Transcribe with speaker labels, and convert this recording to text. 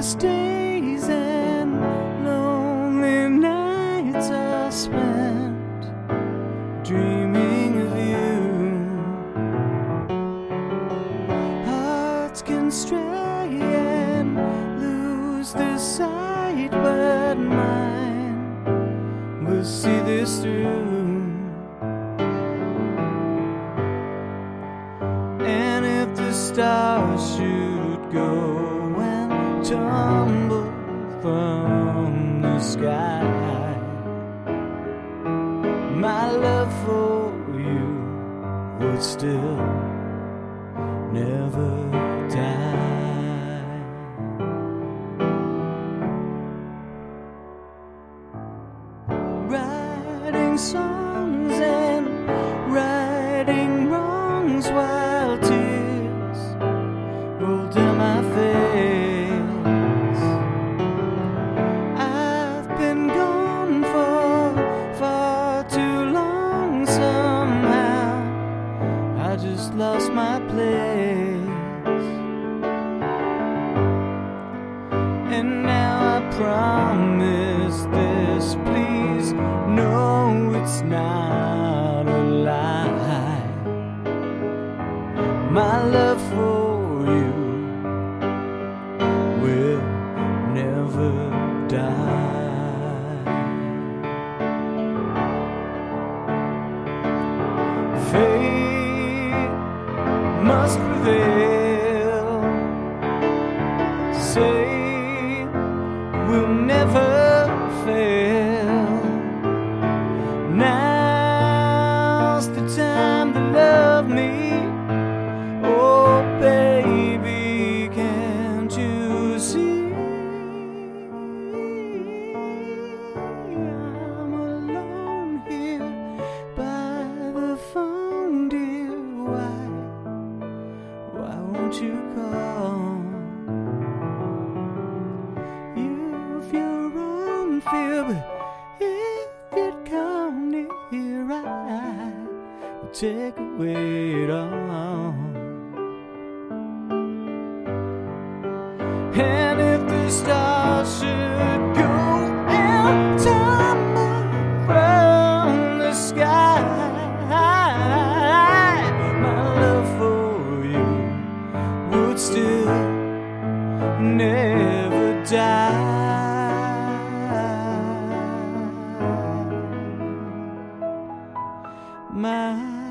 Speaker 1: Endless days and lonely nights are spent dreaming of you. Hearts can stray and lose their sight, but mine will see this through. And if the stars should go still never die. Writing songs and writing wrongs while tears roll down just lost my place. And now I promise this, please No, it's not a lie. My love for must won't you call? You've your own fear, if you'd come near, I would take away it all. And if the stars should night.